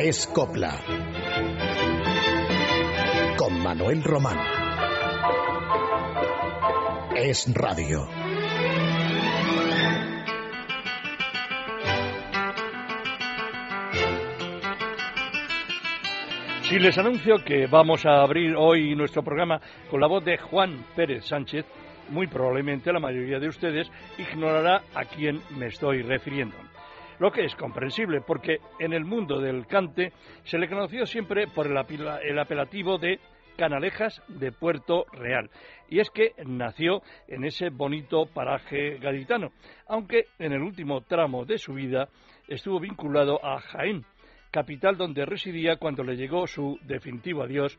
Es Copla. Con Manuel Román. Es Radio. Si les anuncio que vamos a abrir hoy nuestro programa con la voz de Juan Pérez Sánchez, muy probablemente la mayoría de ustedes ignorará a quién me estoy refiriendo. Lo que es comprensible, porque en el mundo del cante se le conoció siempre por el, el apelativo de Canalejas de Puerto Real. Y es que nació en ese bonito paraje gaditano, aunque en el último tramo de su vida estuvo vinculado a Jaén, capital donde residía cuando le llegó su definitivo adiós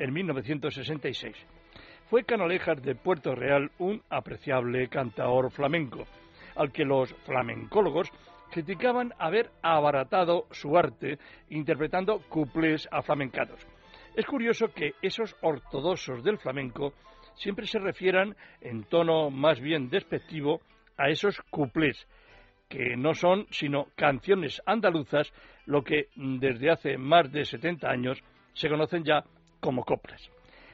en 1966. Fue Canalejas de Puerto Real un apreciable cantaor flamenco, al que los flamencólogos criticaban haber abaratado su arte interpretando cuplés aflamencados. Es curioso que esos ortodoxos del flamenco siempre se refieran en tono más bien despectivo a esos cuplés, que no son sino canciones andaluzas, lo que desde hace más de 70 años se conocen ya como coplas.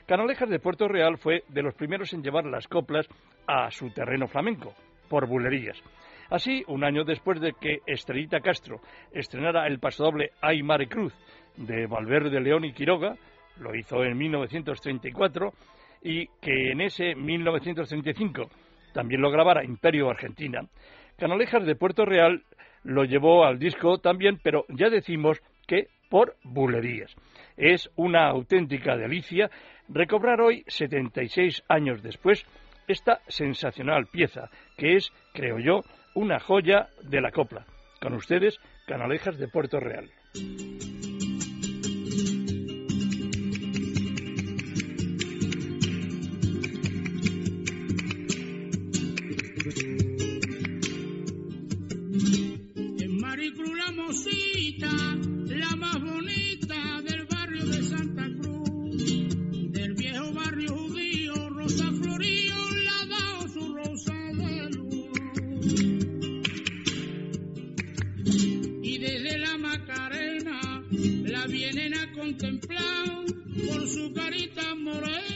Canalejas de Puerto Real fue de los primeros en llevar las coplas a su terreno flamenco, por bulerías. Así, un año después de que Estrellita Castro estrenara el pasodoble Ay Mare Cruz de Valverde León y Quiroga, lo hizo en 1934, y que en ese 1935 también lo grabara Imperio Argentina, Canalejas de Puerto Real lo llevó al disco también, pero ya decimos que por bulerías. Es una auténtica delicia recobrar hoy, 76 años después, esta sensacional pieza, que es, creo yo, una joya de la copla. Con ustedes, Canalejas de Puerto Real. contemplado por su carita morena.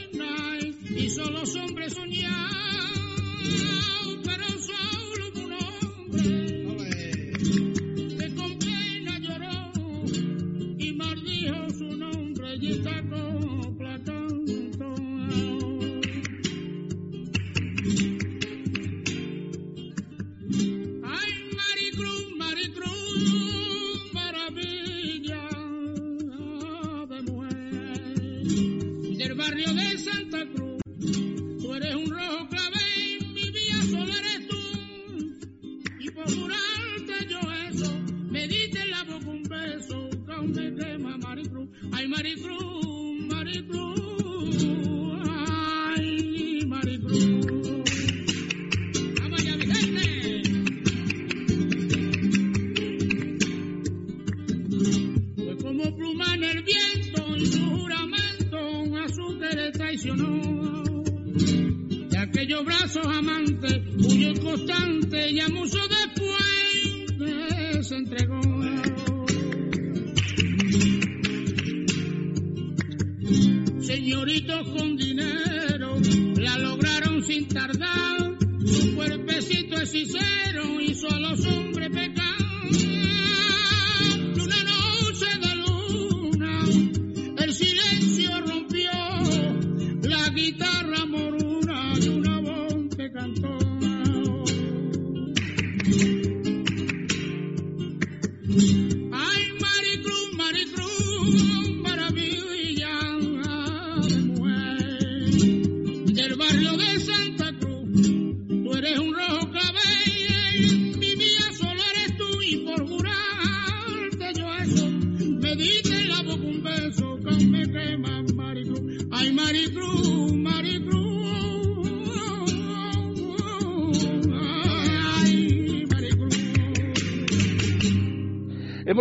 pasos amantes, cuyo constante ya mucho después se entregó. Señoritos con dinero la lograron sin tardar, su cuerpecito hechicero hizo a los hombres pecar. Una noche de luna, el silencio rompió la guitarra.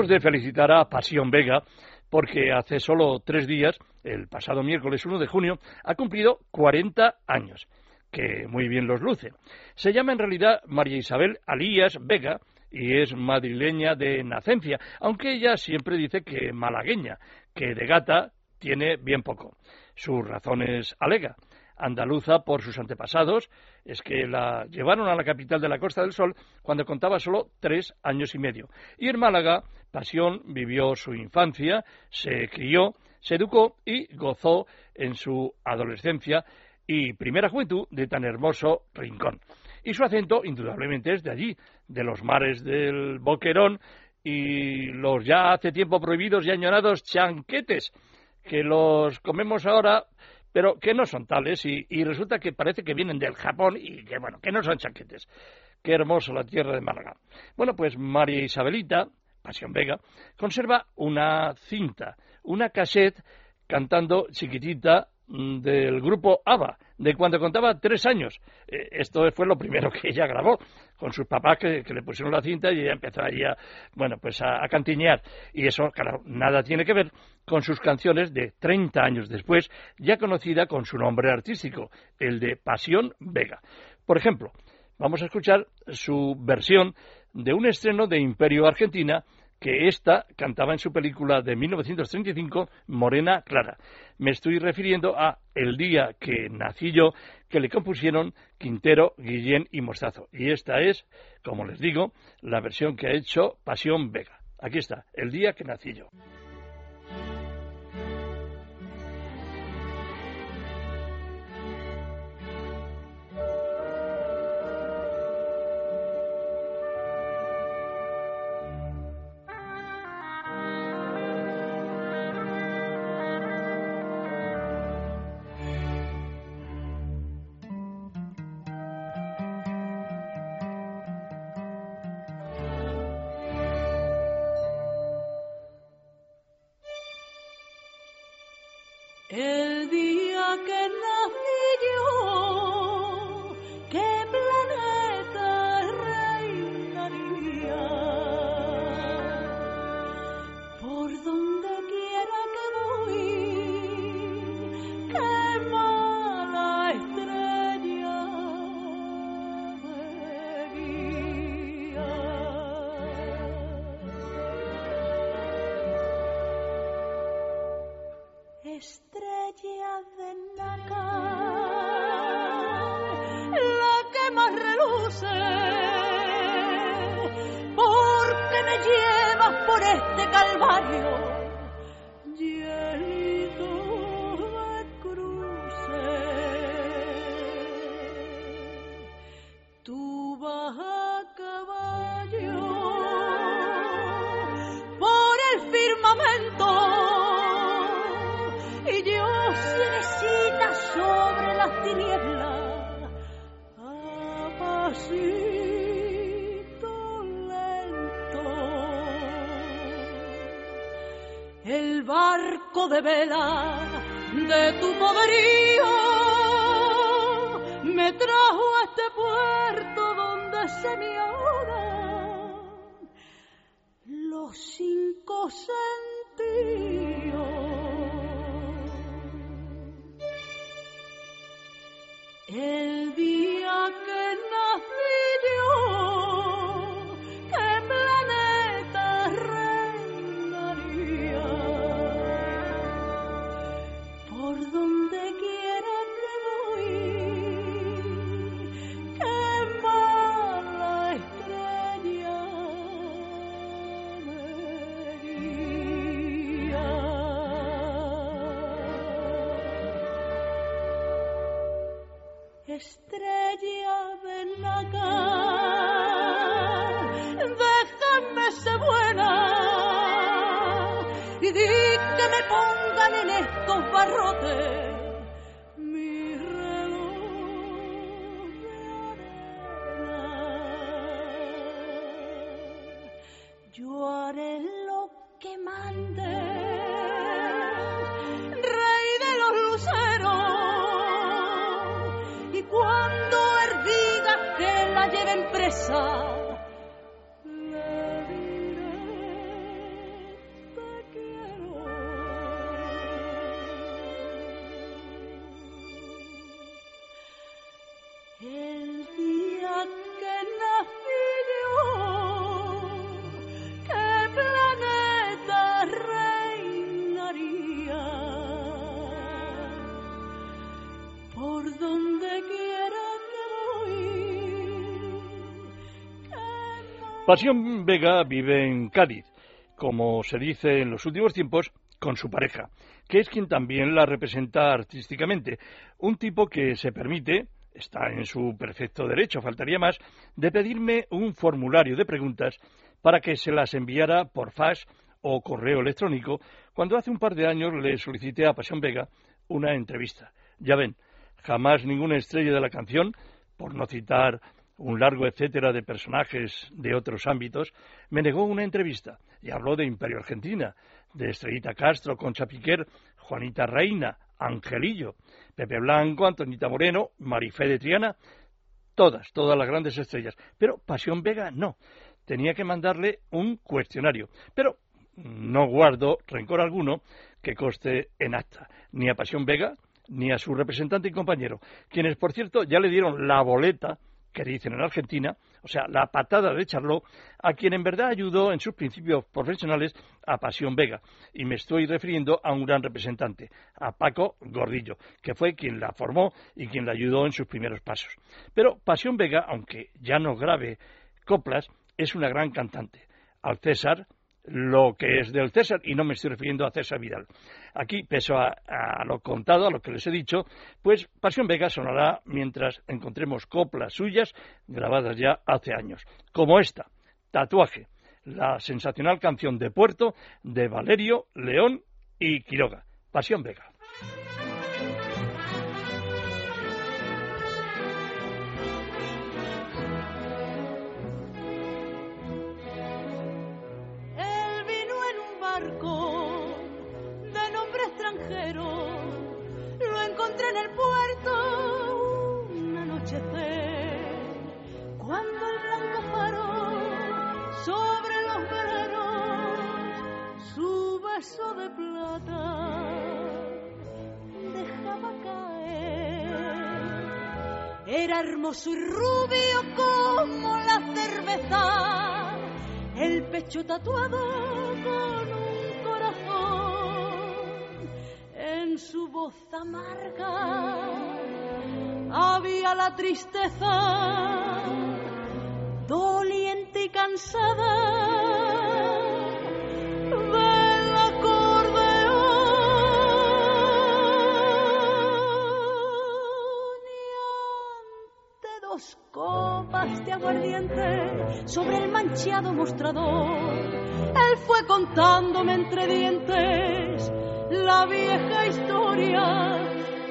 De felicitar a Pasión Vega porque hace solo tres días, el pasado miércoles 1 de junio, ha cumplido 40 años. que muy bien los luce. Se llama en realidad María Isabel Alías Vega y es madrileña de nacencia, aunque ella siempre dice que malagueña, que de gata tiene bien poco. Sus razones alega andaluza por sus antepasados, es que la llevaron a la capital de la Costa del Sol cuando contaba solo tres años y medio. Y en Málaga, Pasión vivió su infancia, se crió, se educó y gozó en su adolescencia y primera juventud de tan hermoso rincón. Y su acento, indudablemente, es de allí, de los mares del Boquerón y los ya hace tiempo prohibidos y añorados chanquetes, que los comemos ahora pero que no son tales y, resulta que parece que vienen del Japón y que, bueno, que no son chaquetes. Qué hermoso la tierra de Málaga. Bueno, pues María Isabelita, Pasión Vega, conserva una cinta, una cassette cantando chiquitita del grupo ABBA, de cuando contaba tres años. Eh, esto fue lo primero que ella grabó con sus papás que, le pusieron la cinta y ella empezó ahí a, bueno, pues a, a, cantinear. Y eso, claro, nada tiene que ver con sus canciones de 30 años después, ya conocida con su nombre artístico, el de Pasión Vega. Por ejemplo, vamos a escuchar su versión de un estreno de Imperio Argentina que ésta cantaba en su película de 1935, Morena Clara. Me estoy refiriendo a El día que nací yo, que le compusieron Quintero, Guillén y Mostazo. Y esta es, como les digo, la versión que ha hecho Pasión Vega. Aquí está, El día que nací yo. De di que me pongan en estos barrotes Pasión Vega vive en Cádiz, como se dice en los últimos tiempos, con su pareja, que es quien también la representa artísticamente. Un tipo que se permite, está en su perfecto derecho, faltaría más, de pedirme un formulario de preguntas para que se las enviara por fax o correo electrónico cuando hace un par de años le solicité a Pasión Vega una entrevista. Ya ven, jamás ninguna estrella de la canción, por no citar un largo etcétera de personajes de otros ámbitos, me negó una entrevista y habló de Imperio Argentina, de Estrellita Castro, Concha Piquer, Juanita Reina, Angelillo, Pepe Blanco, Antonita Moreno, Marifé de Triana, todas, todas las grandes estrellas. Pero Pasión Vega no. Tenía que mandarle un cuestionario. Pero no guardo rencor alguno que coste en acta, ni a Pasión Vega, ni a su representante y compañero, quienes, por cierto, ya le dieron la boleta que dicen en Argentina, o sea, la patada de Charlot, a quien en verdad ayudó en sus principios profesionales a Pasión Vega. Y me estoy refiriendo a un gran representante, a Paco Gordillo, que fue quien la formó y quien la ayudó en sus primeros pasos. Pero Pasión Vega, aunque ya no grabe coplas, es una gran cantante. Al César lo que es del César, y no me estoy refiriendo a César Vidal. Aquí, peso a, lo contado, a lo que les he dicho, pues Pasión Vega sonará mientras encontremos coplas suyas grabadas ya hace años, como esta, Tatuaje, la sensacional canción de Puerto de Valerio, León y Quiroga. Pasión Vega. De plata dejaba caer. Era hermoso y rubio como la cerveza, el pecho tatuado con un corazón. En su voz amarga había la tristeza, doliente y cansada de aguardiente sobre el manchado mostrador. Él fue contándome entre dientes la vieja historia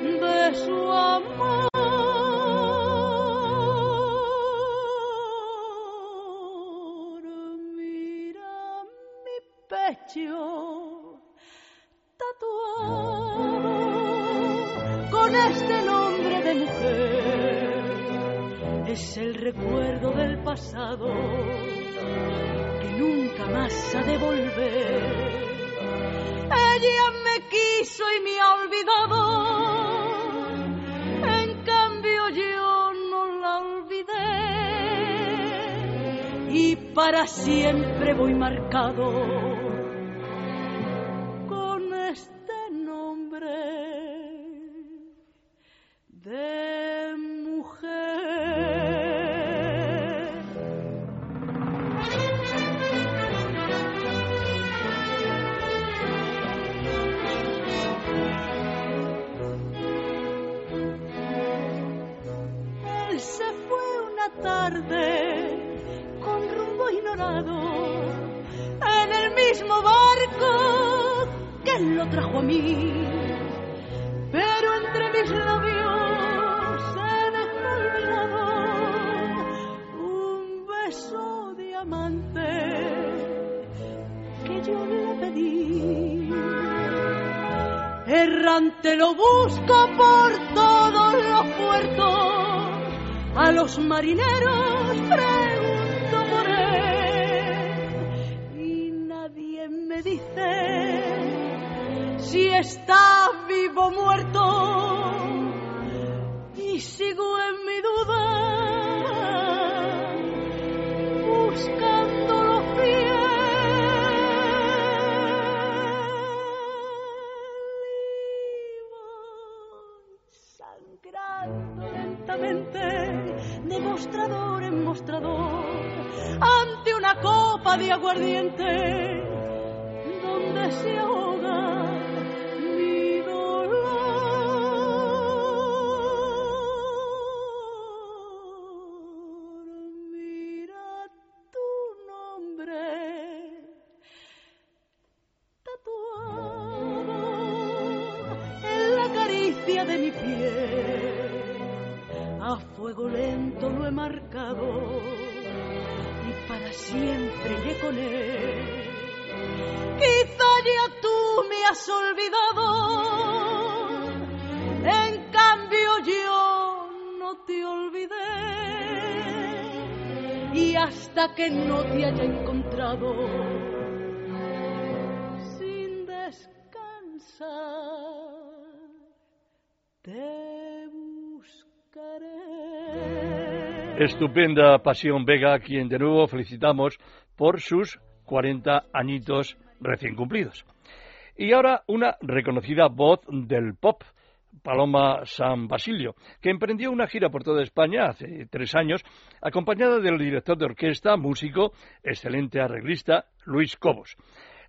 de su amor. Es el recuerdo del pasado que nunca más ha de volver. Ella me quiso y me ha olvidado, en cambio yo no la olvidé y para siempre voy marcado los marineros aguardiente donde se ahoga Estupenda Pasión Vega, a quien de nuevo felicitamos por sus 40 añitos recién cumplidos. Y ahora una reconocida voz del pop, Paloma San Basilio, que emprendió una gira por toda España hace tres años, acompañada del director de orquesta, músico, excelente arreglista, Luis Cobos.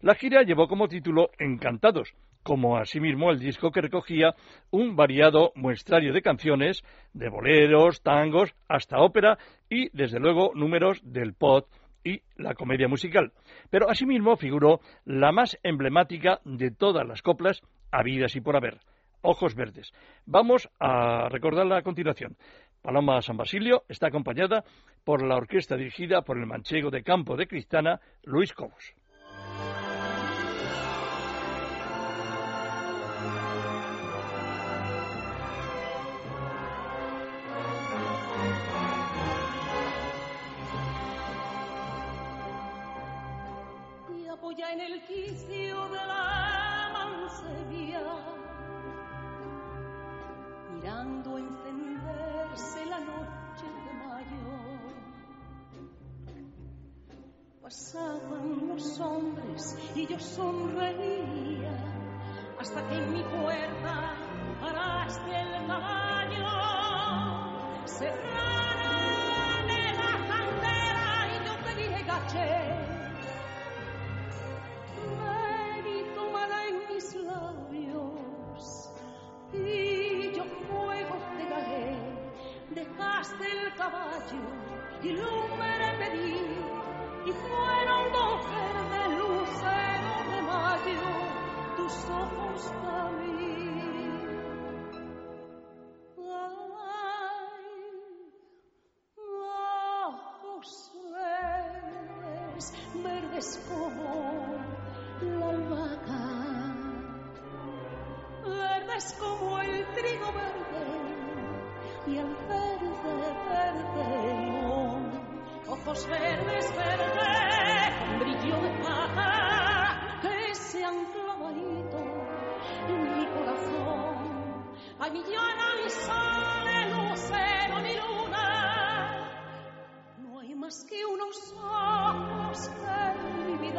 La gira llevó como título Encantados, como asimismo el disco que recogía un variado muestrario de canciones, de boleros, tangos, hasta ópera y, desde luego, números del pop y la comedia musical. Pero asimismo figuró la más emblemática de todas las coplas habidas y por haber, Ojos Verdes. Vamos a recordarla a continuación. Paloma San Basilio está acompañada por la orquesta dirigida por el manchego de campo de Cristana, Luis Cobos. En el quicio de la mancebía, mirando encenderse la noche de mayo. Pasaban los hombres y yo sonreía hasta que en mi puerta paraste el caballo. Cerraron la candela y yo te dije gaché. Dejaste el caballo y lumbre pedí y fueron dos verdes luceros de mayo. Tus ojos para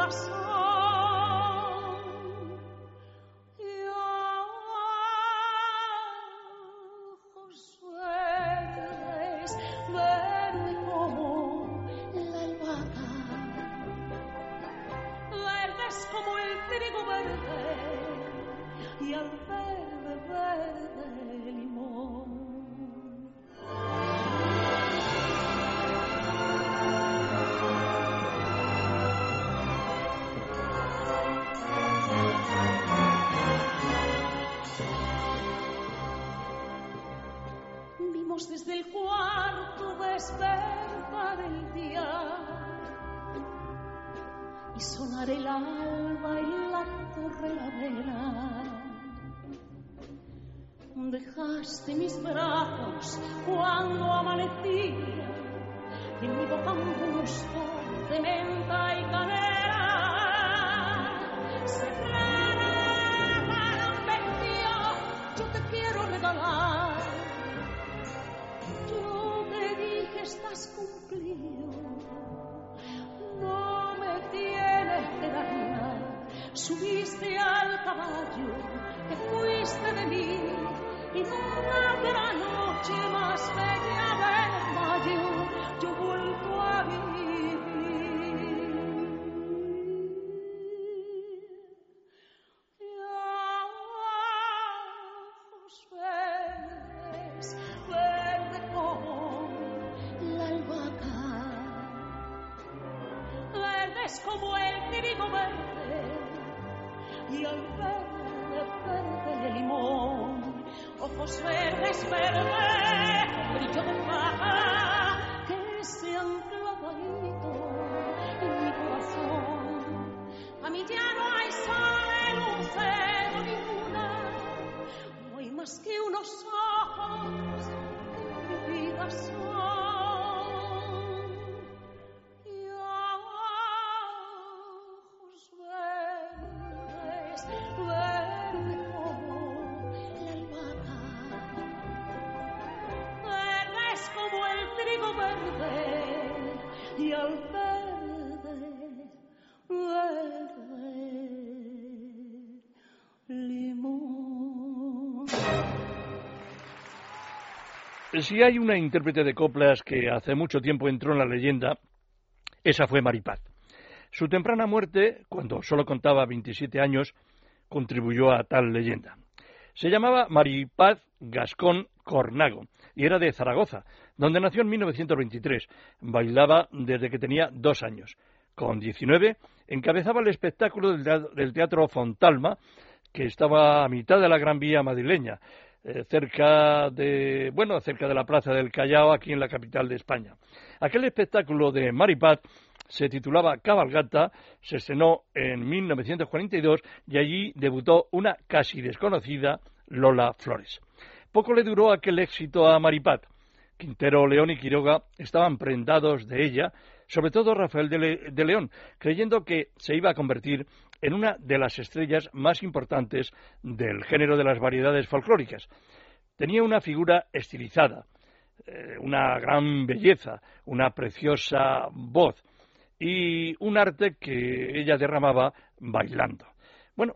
que y al verde, verde de limón, ojos verdes, verde, brillo de paja que se han clavadito en mi corazón. A mí ya no hay sol, ni ninguna, no hay más que unos ojos que mi vida son. Si hay una intérprete de coplas que hace mucho tiempo entró en la leyenda, esa fue Maripaz. Su temprana muerte, cuando solo contaba 27 años, contribuyó a tal leyenda. Se llamaba Maripaz Gascón Cornago y era de Zaragoza, donde nació en 1923. Bailaba desde que tenía dos años. Con 19 encabezaba el espectáculo del Teatro Fontalma, que estaba a mitad de la Gran Vía madrileña, eh, cerca de, bueno, cerca de la Plaza del Callao, aquí en la capital de España. Aquel espectáculo de Maripat se titulaba Cabalgata, se estrenó en 1942 y allí debutó una casi desconocida Lola Flores. Poco le duró aquel éxito a Maripat. Quintero, León y Quiroga estaban prendados de ella, sobre todo Rafael de León, creyendo que se iba a convertir en una de las estrellas más importantes del género de las variedades folclóricas. Tenía una figura estilizada, eh, una gran belleza, una preciosa voz y un arte que ella derramaba bailando. Bueno,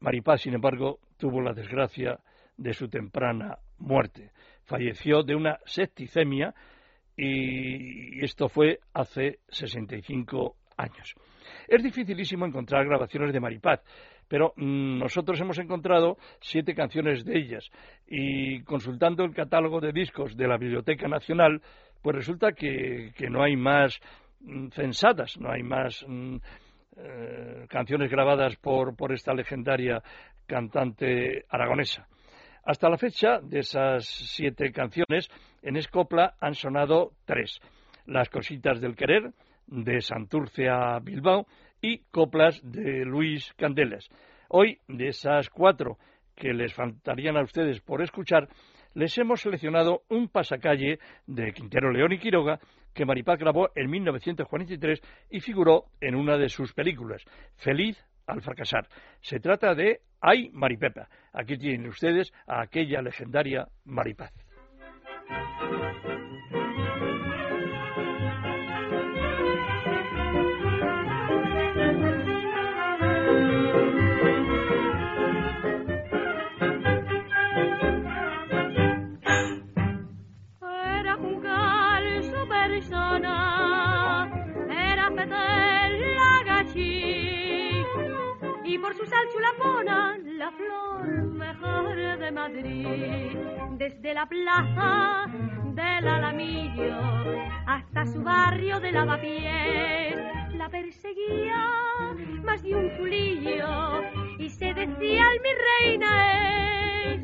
Maripaz, sin embargo, tuvo la desgracia de su temprana muerte. Falleció de una septicemia y esto fue hace 65 años. Es dificilísimo encontrar grabaciones de Maripaz, pero mm, nosotros hemos encontrado siete canciones de ellas y consultando el catálogo de discos de la Biblioteca Nacional, pues resulta que, no hay más mm, censadas, no hay más mm, eh, canciones grabadas por, por esta legendaria cantante aragonesa. Hasta la fecha, de esas siete canciones, en Escopla han sonado tres. Las cositas del querer, de Santurce a Bilbao y coplas de Luis Candelas. Hoy, de esas cuatro que les faltarían a ustedes por escuchar, les hemos seleccionado un pasacalle de Quintero León y Quiroga que Maripaz grabó en 1943 y figuró en una de sus películas, Feliz al fracasar. Se trata de Ay Maripepa. Aquí tienen ustedes a aquella legendaria Maripaz. La flor mejor de Madrid. Desde la plaza del Alamillo hasta su barrio de lavapiés, la perseguía más de un chulillo y se decía mi reina es.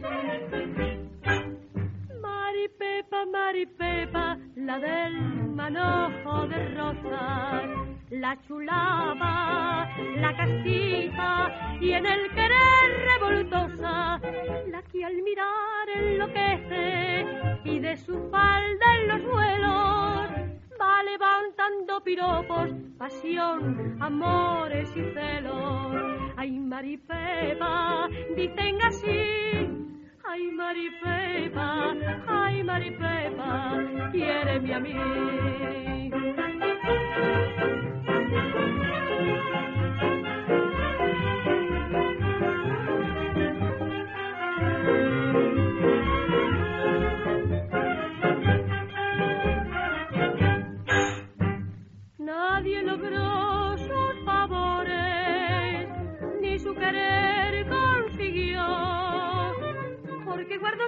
Maripepa, Maripepa, la del manojo de rosas la chulaba, la castiza y en el querer revoltosa, la que al mirar enloquece y de su falda en los vuelos va levantando piropos, pasión, amores y celos. Ay, Maripepa, dicen así. Ay, Maripepa, ay, Maripepa, quiere a mí.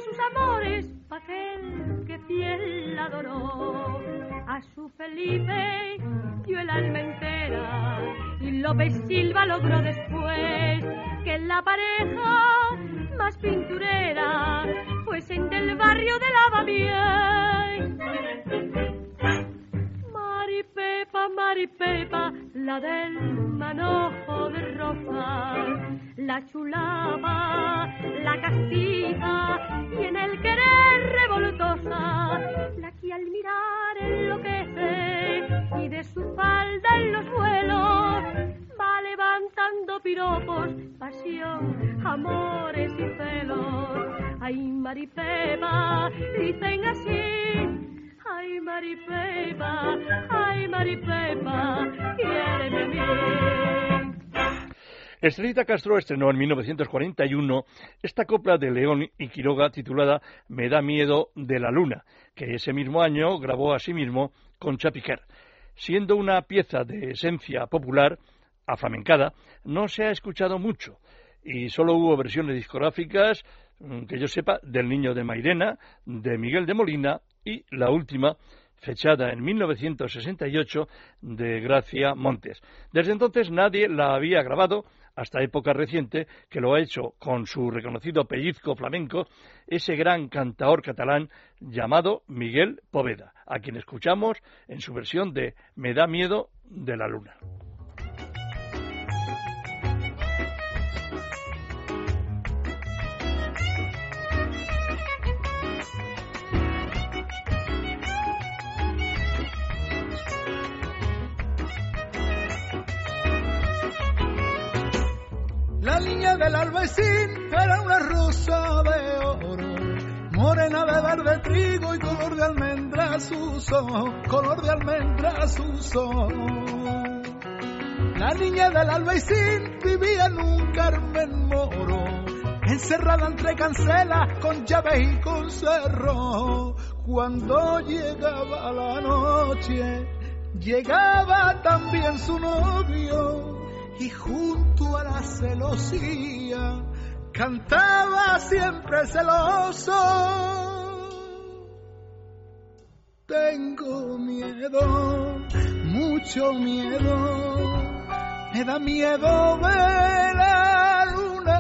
sus amores aquel que fiel la adoró. A su Felipe dio el alma entera y López Silva logró después que la pareja más pinturera fuesen del barrio de la Baviera. Lavapiés. Maripepa, Maripepa, la del manojo de rosa, la chulaba, la castiga y en el querer revoltosa, la que al mirar enloquece y de su falda en los vuelos va levantando piropos, pasión, amores y celos. Ay, Maripepa, dicen así Ay, Maripepa, Castro estrenó en 1941 esta copla de León y Quiroga titulada Me da miedo de la luna, que ese mismo año grabó a sí mismo con Chapiquer. Siendo una pieza de esencia popular, aflamencada, no se ha escuchado mucho y solo hubo versiones discográficas, mm, que yo sepa, del Niño de Mairena, de Miguel de Molina y la última, fechada en 1968, de Gracia Montes. Desde entonces nadie la había grabado hasta época reciente, que lo ha hecho con su reconocido pellizco flamenco, ese gran cantaor catalán llamado Miguel Poveda, a quien escuchamos en su versión de Me da miedo de la luna. Del albaicín era una rosa de oro, morena de verde trigo y color de almendra sus ojos, color de almendra sus ojos. La niña del albaicín vivía en un Carmen Moro, encerrada entre cancelas con llaves y con cerro. Cuando llegaba la noche, llegaba también su novio y junto a la celosía cantaba siempre celoso. Tengo miedo, mucho miedo, me da miedo ver la luna.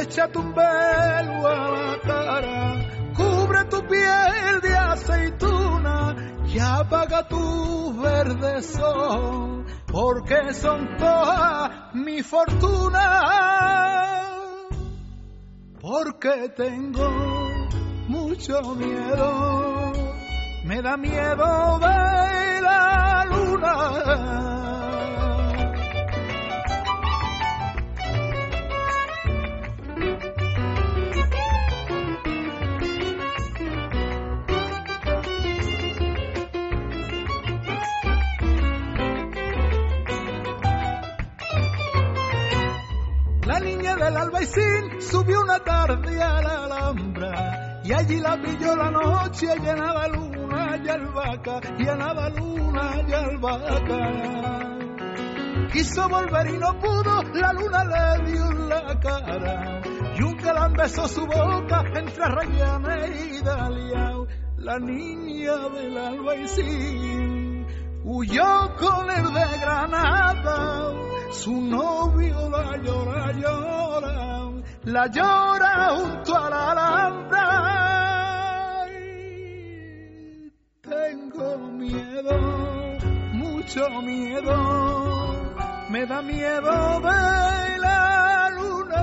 Échate un velo a cara, cubre tu piel de aceituna y apaga tu verde sol porque son toda mi fortuna, porque tengo mucho miedo, me da miedo ver la luna. Niña del albaicín subió una tarde a la alhambra y allí la pilló la noche llenaba luna y albahaca, llenaba luna y albahaca. Quiso volver y no pudo, la luna le dio la cara y un galán besó su boca entre Rayana y Dalia. La niña del albaicín huyó con el de Granada su novio la llora, llora, la llora junto a la alhambra. Tengo miedo, mucho miedo, me da miedo ver la luna.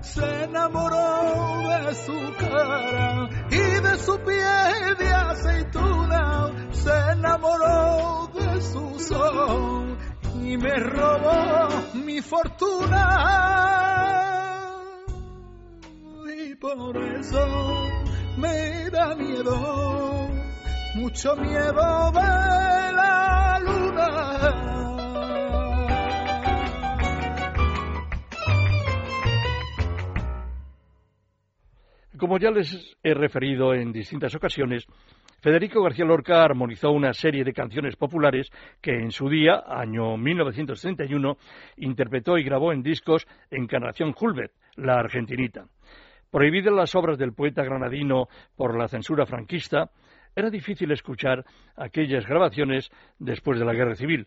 Se enamoró de su cara y de su piel de aceituna, se enamoró de su sol y me robó mi fortuna. Y por eso me da miedo, mucho miedo de la luna. Como ya les he referido en distintas ocasiones, Federico García Lorca armonizó una serie de canciones populares que en su día, año 1931, interpretó y grabó en discos Encarnación Hulbert, la argentinita. Prohibidas las obras del poeta granadino por la censura franquista, era difícil escuchar aquellas grabaciones después de la Guerra Civil.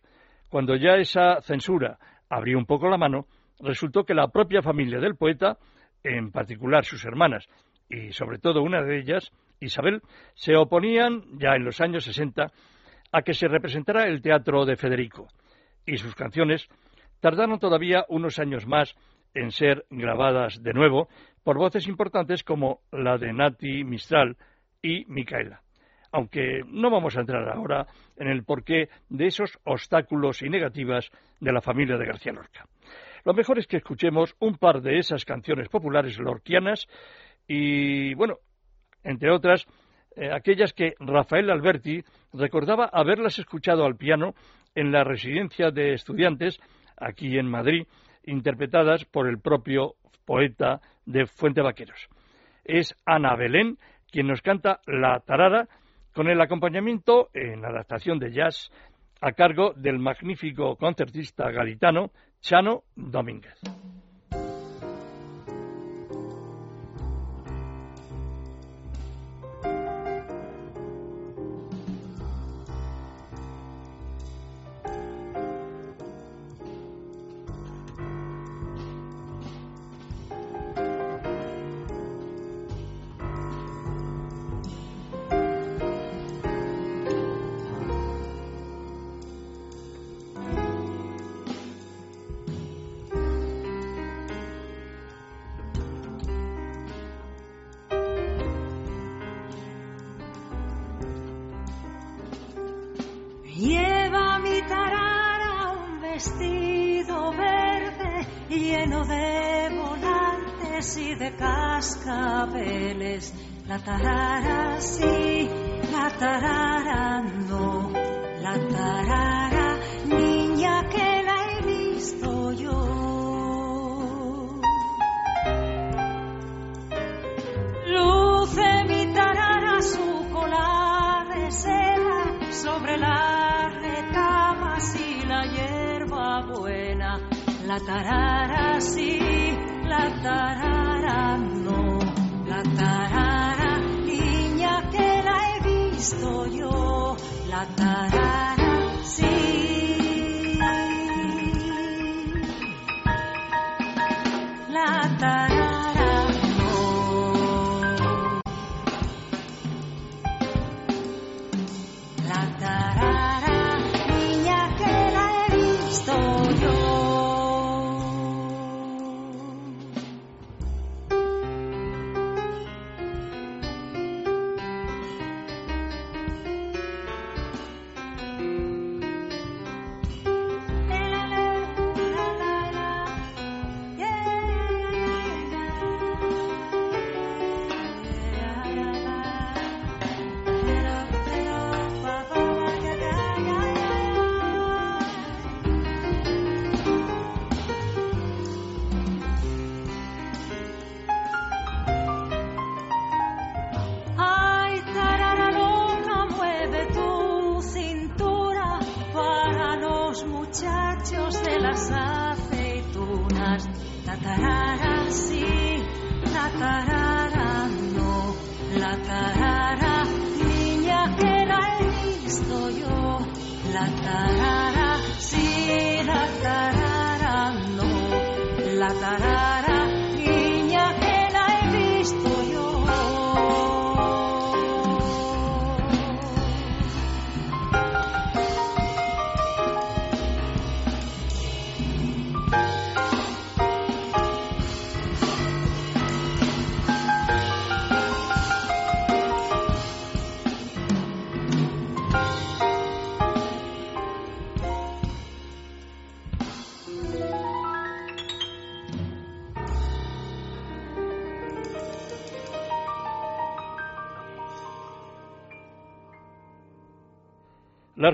Cuando ya esa censura abrió un poco la mano, resultó que la propia familia del poeta, en particular sus hermanas y sobre todo una de ellas, Isabel, se oponían ya en los años 60 a que se representara el teatro de Federico y sus canciones tardaron todavía unos años más en ser grabadas de nuevo por voces importantes como la de Nati Mistral y Micaela. Aunque no vamos a entrar ahora en el porqué de esos obstáculos y negativas de la familia de García Lorca. Lo mejor es que escuchemos un par de esas canciones populares lorquianas y, bueno, entre otras, eh, aquellas que Rafael Alberti recordaba haberlas escuchado al piano en la residencia de estudiantes aquí en Madrid, interpretadas por el propio poeta de Fuente Vaqueros. Es Ana Belén quien nos canta La Tarara con el acompañamiento en adaptación de jazz a cargo del magnífico concertista gaditano Chano Domínguez. La tarara sí, la tarara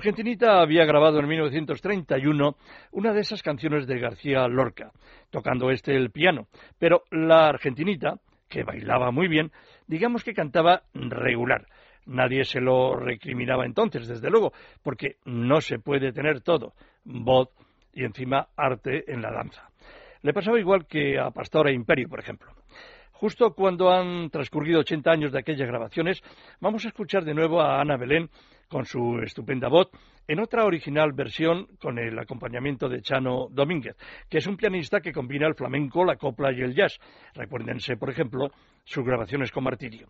argentinita había grabado en 1931 una de esas canciones de García Lorca, tocando este el piano, pero la argentinita, que bailaba muy bien, digamos que cantaba regular. Nadie se lo recriminaba entonces, desde luego, porque no se puede tener todo, voz y encima arte en la danza. Le pasaba igual que a Pastora Imperio, por ejemplo. Justo cuando han transcurrido 80 años de aquellas grabaciones, vamos a escuchar de nuevo a Ana Belén con su estupenda voz en otra original versión con el acompañamiento de Chano Domínguez, que es un pianista que combina el flamenco, la copla y el jazz. Recuérdense, por ejemplo, sus grabaciones con Martirio.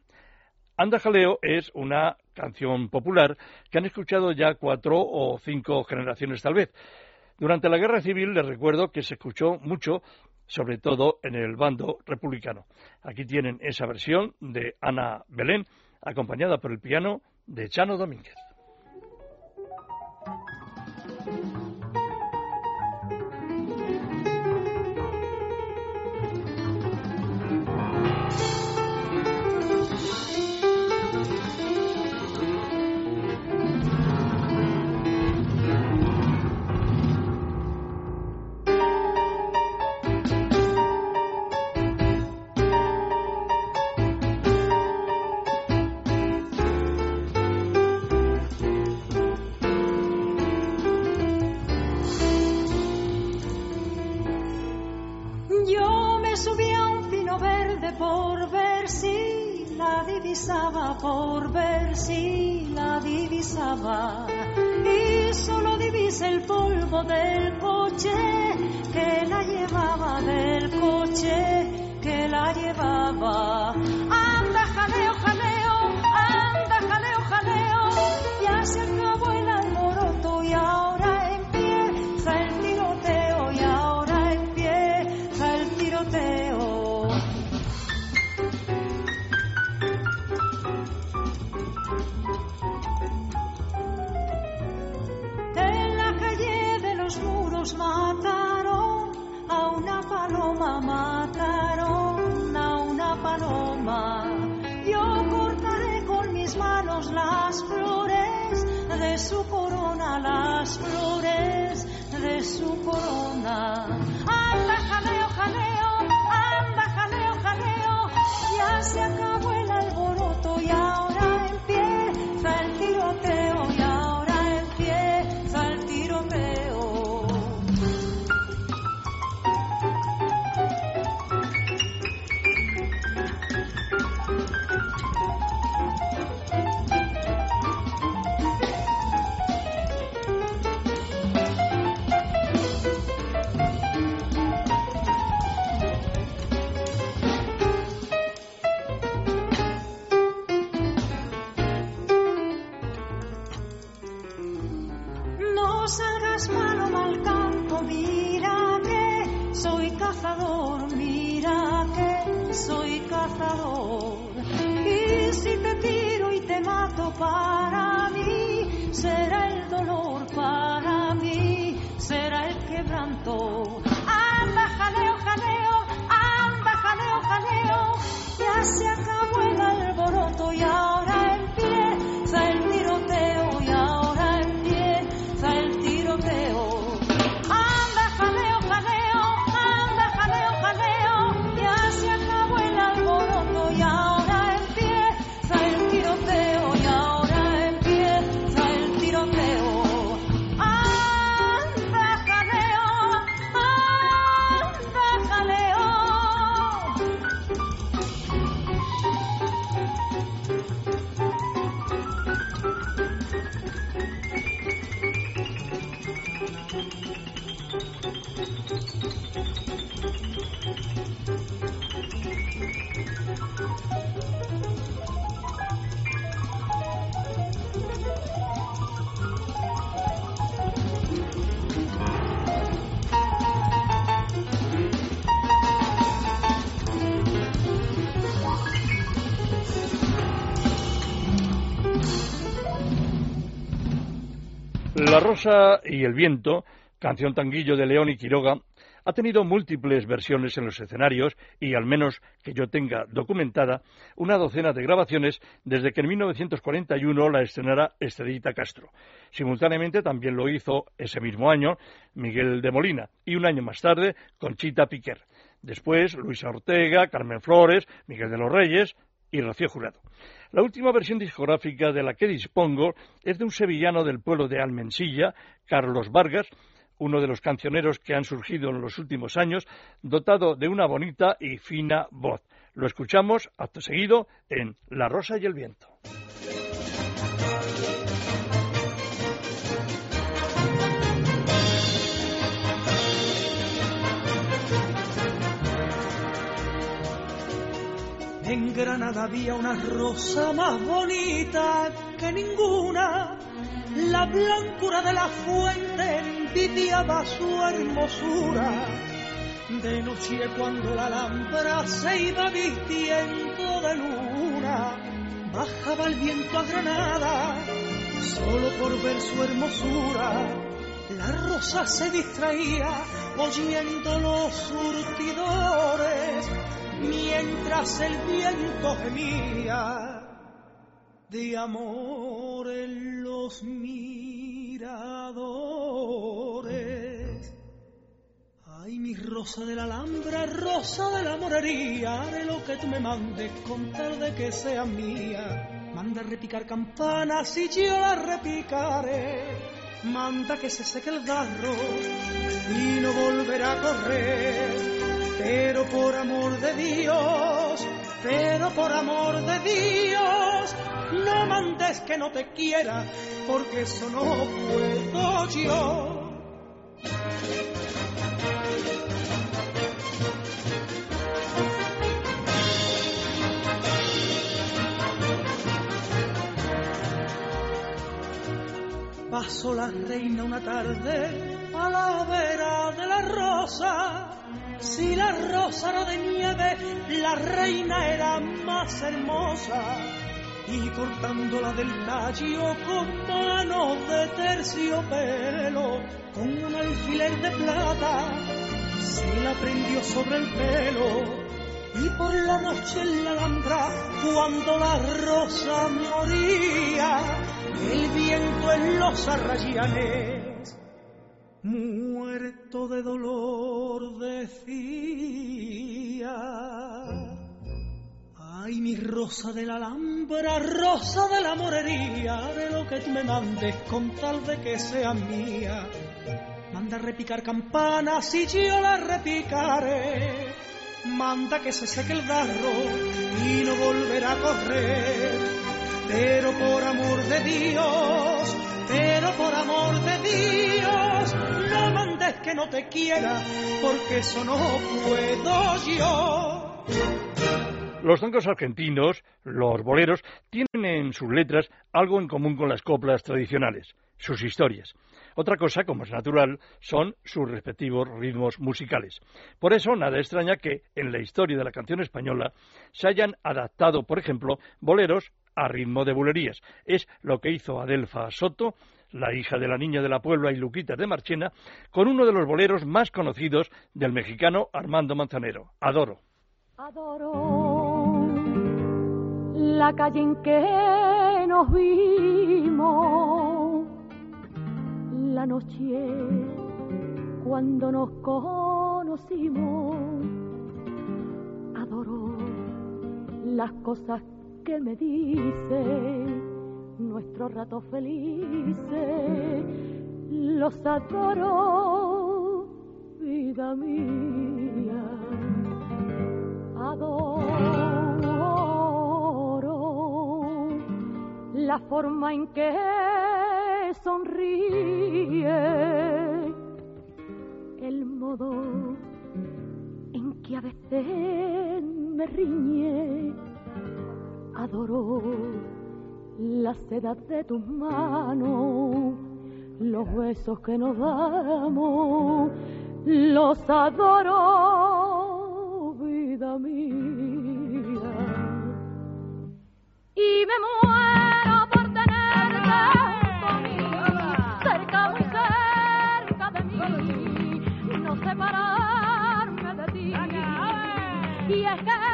Anda Jaleo es una canción popular que han escuchado ya cuatro o cinco generaciones tal vez. Durante la Guerra Civil les recuerdo que se escuchó mucho, sobre todo en el bando republicano. Aquí tienen esa versión de Ana Belén, acompañada por el piano de Chano Domínguez. Por ver si la divisaba y solo divisa el polvo del coche que la llevaba del coche que la llevaba mis manos las flores de su corona, las flores de su corona. Anda, jaleo, jaleo, anda, jaleo, jaleo. Ya se acabó La Rosa y el Viento, canción tanguillo de León y Quiroga, ha tenido múltiples versiones en los escenarios y, al menos que yo tenga documentada, una docena de grabaciones desde que en 1941 la estrenara Estrellita Castro. Simultáneamente también lo hizo ese mismo año Miguel de Molina y un año más tarde Conchita Piquer. Después Luisa Ortega, Carmen Flores, Miguel de los Reyes y Rocío Jurado. La última versión discográfica de la que dispongo es de un sevillano del pueblo de Almensilla, Carlos Vargas, uno de los cancioneros que han surgido en los últimos años, dotado de una bonita y fina voz. Lo escuchamos acto seguido en La Rosa y el Viento. En Granada había una rosa más bonita que ninguna. La blancura de la fuente envidiaba su hermosura. De noche cuando la alhambra se iba vistiendo de luna, bajaba el viento a Granada, solo por ver su hermosura. La rosa se distraía oyendo los surtidores mientras el viento gemía de amor en los miradores. Ay, mi rosa de la Alhambra, rosa de la morería, haré lo que tú me mandes con tal de que sea mía. Manda a repicar campanas y yo las repicaré. Manda que se seque el garro y no volverá a correr pero por amor de Dios, pero por amor de Dios, no mandes que no te quiera, porque eso no puedo yo. Pasó la reina una tarde a la vera de la rosa si la rosa era de nieve, la reina era más hermosa. Y cortándola del tallo con manos de terciopelo, con un alfiler de plata, se la prendió sobre el pelo. Y por la noche en la alhambra, cuando la rosa moría, el viento en los arrayanes muerto de dolor decía. Ay, mi rosa de la Alhambra, rosa de la morería, de lo que tú me mandes con tal de que sea mía. Manda a repicar campanas y yo las repicaré. Manda que se seque el garro y no volverá a correr. Pero por amor de Dios, pero por amor de Dios, no mandes que no te quiera, porque eso no puedo yo. Los tangos argentinos, los boleros, tienen en sus letras algo en común con las coplas tradicionales, sus historias. Otra cosa, como es natural, son sus respectivos ritmos musicales. Por eso, nada extraña que en la historia de la canción española se hayan adaptado, por ejemplo, boleros a ritmo de bulerías. Es lo que hizo Adelfa Soto, la hija de la niña de la Puebla y Luquita de Marchena, con uno de los boleros más conocidos del mexicano Armando Manzanero, Adoro. Adoro la calle en que nos vimos, la noche cuando nos conocimos. Adoro las cosas que me dice nuestro rato felices, los adoro, vida mía, adoro la forma en que sonríe, el modo en que a veces me riñe adoro la seda de tus manos, los besos que nos damos, los adoro, vida mía. Y me muero por tenerte conmigo, cerca, muy cerca de mí, no separarme de ti. Y es que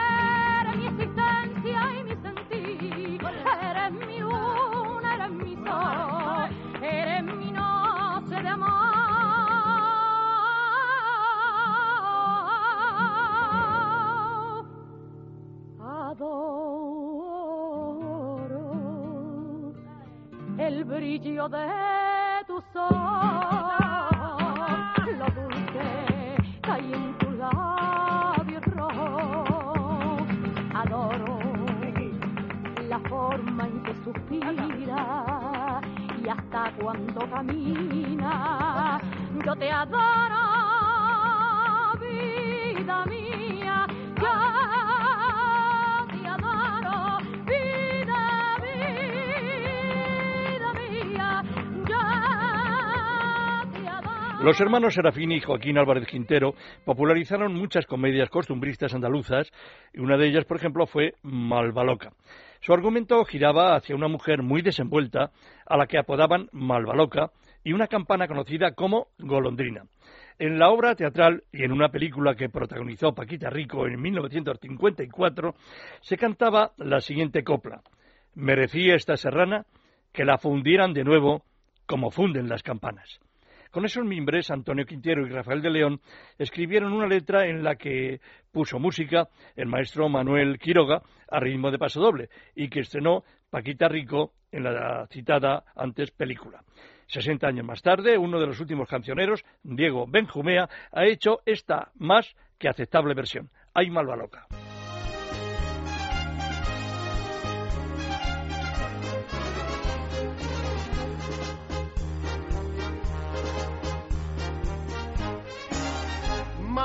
Los hermanos Serafín y Joaquín Álvarez Quintero popularizaron muchas comedias costumbristas andaluzas y una de ellas, por ejemplo, fue Malvaloca. Su argumento giraba hacia una mujer muy desenvuelta a la que apodaban Malvaloca y una campana conocida como Golondrina. En la obra teatral y en una película que protagonizó Paquita Rico en 1954 se cantaba la siguiente copla. Merecía esta serrana que la fundieran de nuevo como funden las campanas. Con esos mimbres, Antonio Quintero y Rafael de León escribieron una letra en la que puso música el maestro Manuel Quiroga a ritmo de paso doble y que estrenó Paquita Rico en la citada antes película. 60 años más tarde, uno de los últimos cancioneros, Diego Benjumea, ha hecho esta más que aceptable versión. Ay malva loca.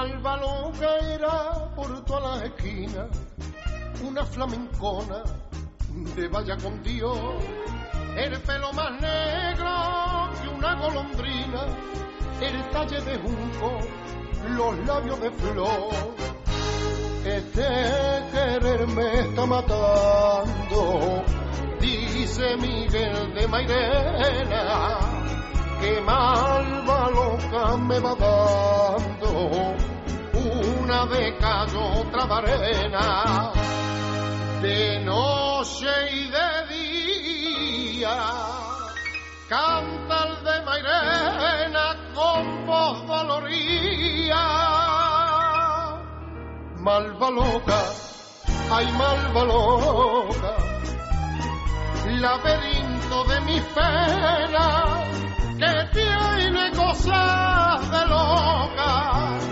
Malva loca era por todas las esquinas, una flamencona de vaya con Dios, el pelo más negro que una golondrina, el talle de junco, los labios de flor. Este querer me está matando, dice Miguel de Mairena que malva loca me va dando una de callo, otra de arena, de noche y de día. Canta el de Mairena con voz dolorida. Malva loca, ay malva loca, laberinto de mis penas que tiene cosas de loca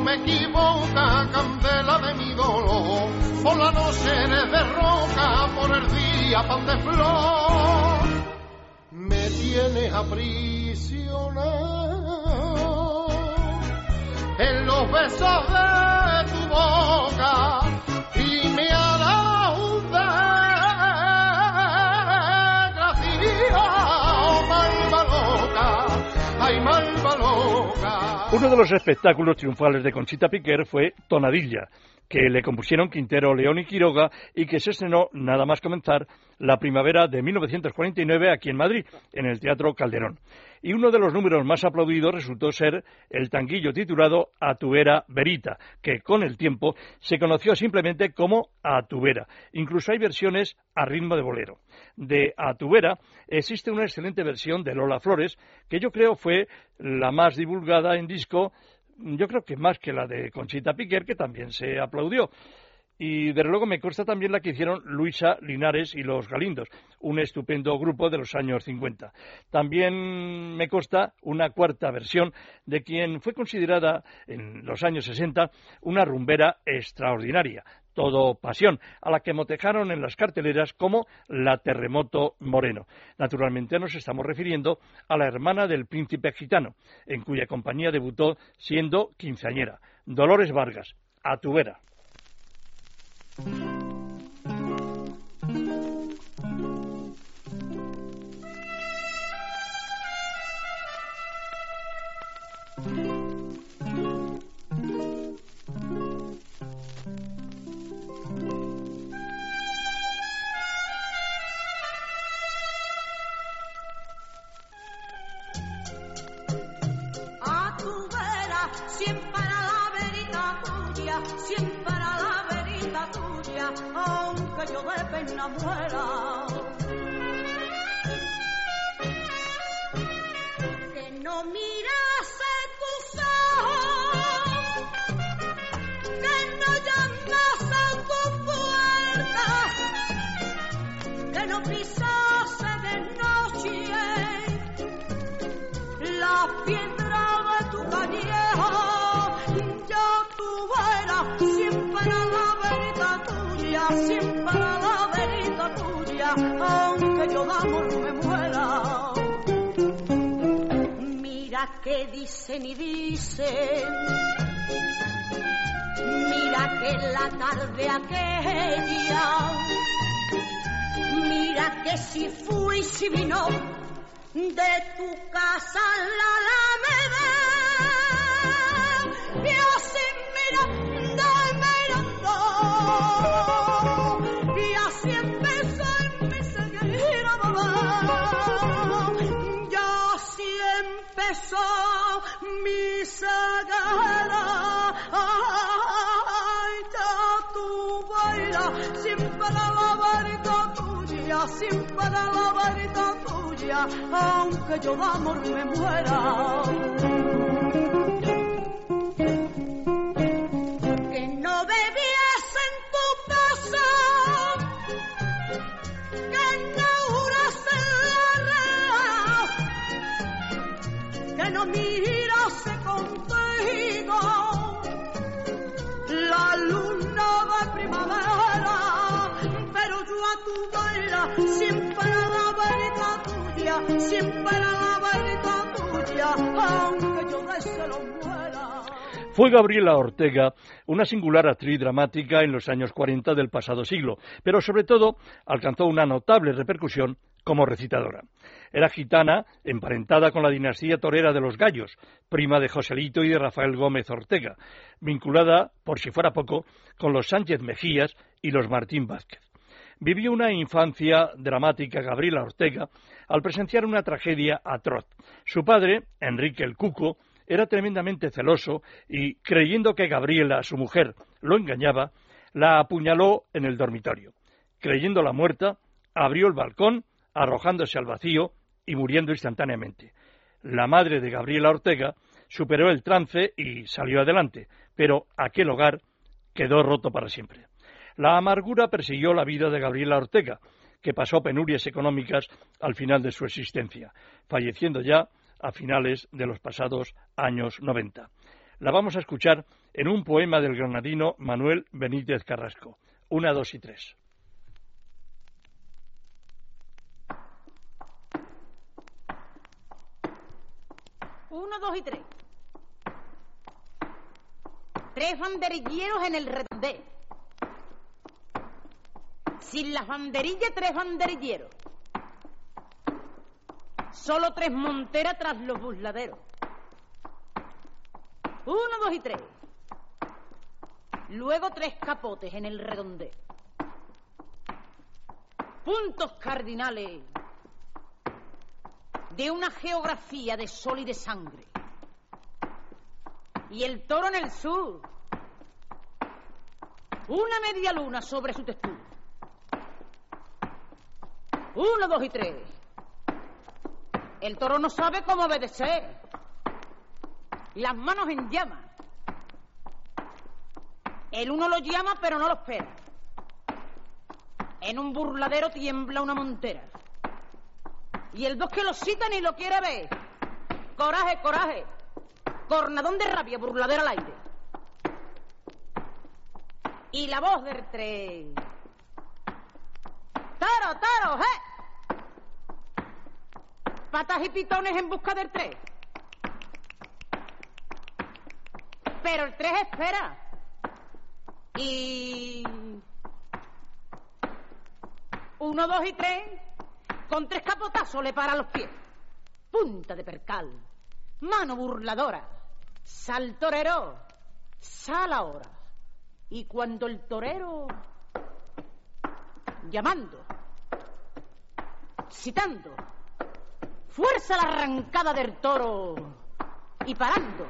me equivoca, candela de mi dolor. Por la noche eres de roca, por el día pan de flor. Me tienes aprisionado en los besos de tu boca Uno de los espectáculos triunfales de Conchita Piquer fue Tonadilla, que le compusieron Quintero, León y Quiroga y que se estrenó nada más comenzar la primavera de 1949 aquí en Madrid, en el Teatro Calderón. Y uno de los números más aplaudidos resultó ser el tanguillo titulado A tu vera verita, que con el tiempo se conoció simplemente como A tu vera. Incluso hay versiones a ritmo de bolero. De A tu vera existe una excelente versión de Lola Flores, que yo creo fue la más divulgada en disco yo creo que más que la de Conchita Piquer, que también se aplaudió. Y desde luego me consta también la que hicieron Luisa Linares y los Galindos, un estupendo grupo de los años 50. También me consta una cuarta versión de quien fue considerada en los años 60 una rumbera extraordinaria, todo pasión, a la que motejaron en las carteleras como la Terremoto Moreno. Naturalmente nos estamos refiriendo a la hermana del príncipe gitano, en cuya compañía debutó siendo quinceañera, Dolores Vargas, a de pena muera. Me muera. Mira que dicen y dicen, mira que la tarde aquella, mira que si fui, si vino de tu casa la alameda. Tuya, siempre la varita tuya, aunque yo de amor me muera. Que no bebías en tu casa, que no juras en la que no mirase contigo la luna de primavera, Fue Gabriela Ortega una singular actriz dramática en los años 40 del pasado siglo, pero sobre todo alcanzó una notable repercusión como recitadora. Era gitana, emparentada con la dinastía torera de los Gallos, prima de Joselito y de Rafael Gómez Ortega, vinculada, por si fuera poco, con los Sánchez Mejías y los Martín Vázquez. Vivió una infancia dramática Gabriela Ortega al presenciar una tragedia atroz. Su padre, Enrique el Cuco, era tremendamente celoso y, creyendo que Gabriela, su mujer, lo engañaba, la apuñaló en el dormitorio. Creyéndola muerta, abrió el balcón, arrojándose al vacío y muriendo instantáneamente. La madre de Gabriela Ortega superó el trance y salió adelante, pero aquel hogar quedó roto para siempre. La amargura persiguió la vida de Gabriela Ortega, que pasó penurias económicas al final de su existencia, falleciendo ya a finales de los pasados años 90. La vamos a escuchar en un poema del granadino Manuel Benítez Carrasco. Una, dos y tres. Uno, dos y tres. Tres banderilleros en el redondel. Sin las banderillas, tres banderilleros. Solo tres monteras tras los busladeros. Uno, dos y tres. Luego tres capotes en el redondel. Puntos cardinales de una geografía de sol y de sangre. Y el toro en el sur. Una media luna sobre su textura. Uno, dos y tres. El toro no sabe cómo obedecer. Las manos en llamas. El uno lo llama pero no lo espera. En un burladero tiembla una montera. Y el dos que lo cita ni lo quiere ver. Coraje, coraje. Cornadón de rabia, burladero al aire. Y la voz del tres. ¡Toro, toro, eh! Patas y pitones en busca del tres. Pero el tres espera. Y. Uno, dos y tres. Con tres capotazos le para los pies. Punta de percal. Mano burladora. Sal torero. Sal ahora. Y cuando el torero. Llamando. Citando. Fuerza la arrancada del toro. Y parando.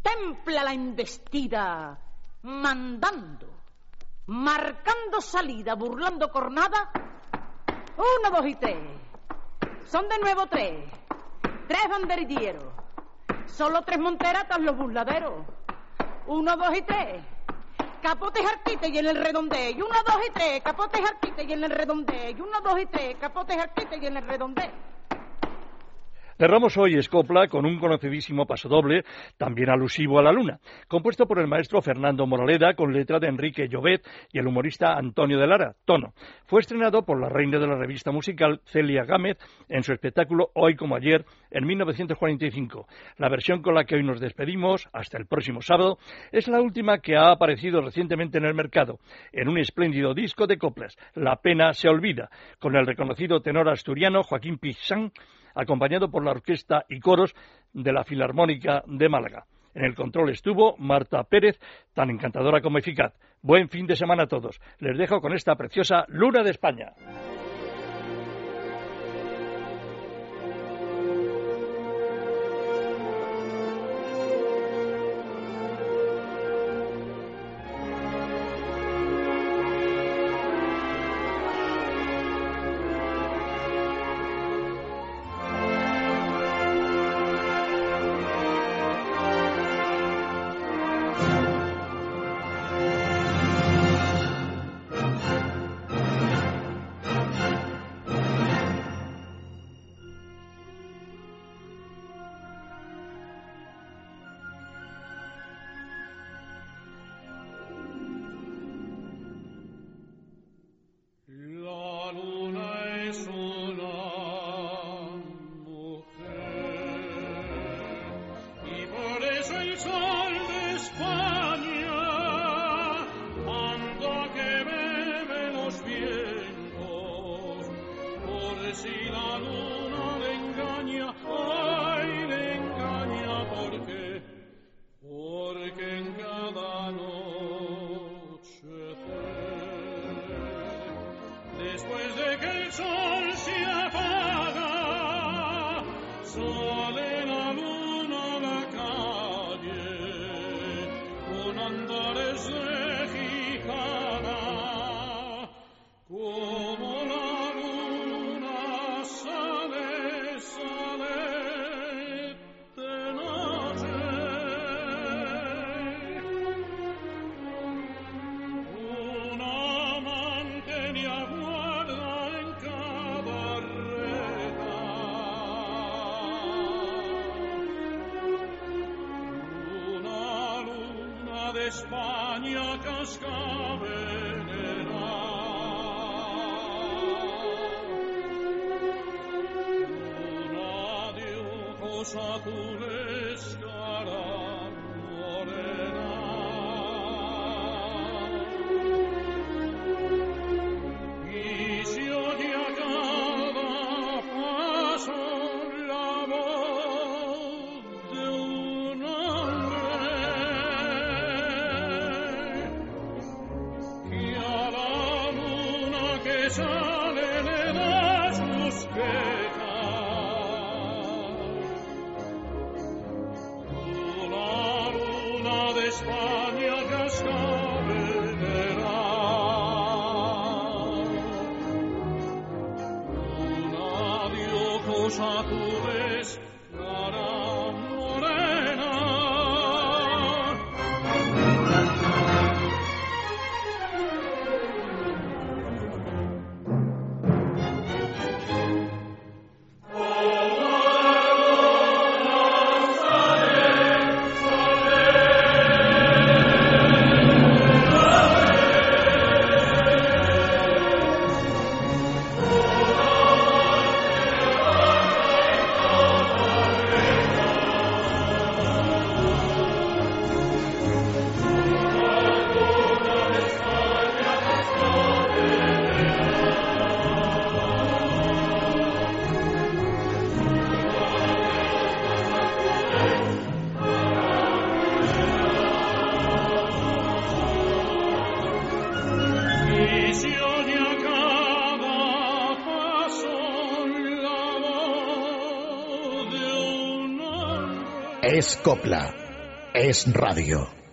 Templa la embestida. Mandando. Marcando salida, burlando cornada. Uno, dos y tres. Son de nuevo tres. Tres banderilleros. Solo tres monteratas los burladeros. Uno, dos y tres. Capotes arquite y en el redondeo. Y uno, dos y tres. Capotes arquite y en el redondeo. Y uno, dos y tres. Capotes arquite y en el redondeo. Cerramos hoy Escopla con un conocidísimo pasodoble, también alusivo a la luna, compuesto por el maestro Fernando Moraleda con letra de Enrique Llobet y el humorista Antonio de Lara, Tono. Fue estrenado por la reina de la revista musical Celia Gámez en su espectáculo Hoy como ayer en 1945. La versión con la que hoy nos despedimos, hasta el próximo sábado, es la última que ha aparecido recientemente en el mercado, en un espléndido disco de coplas, La pena se olvida, con el reconocido tenor asturiano Joaquín Pizán acompañado por la orquesta y coros de la Filarmónica de Málaga. En el control estuvo Marta Pérez, tan encantadora como eficaz. Buen fin de semana a todos. Les dejo con esta preciosa Luna de España. Ojos copla. Es radio.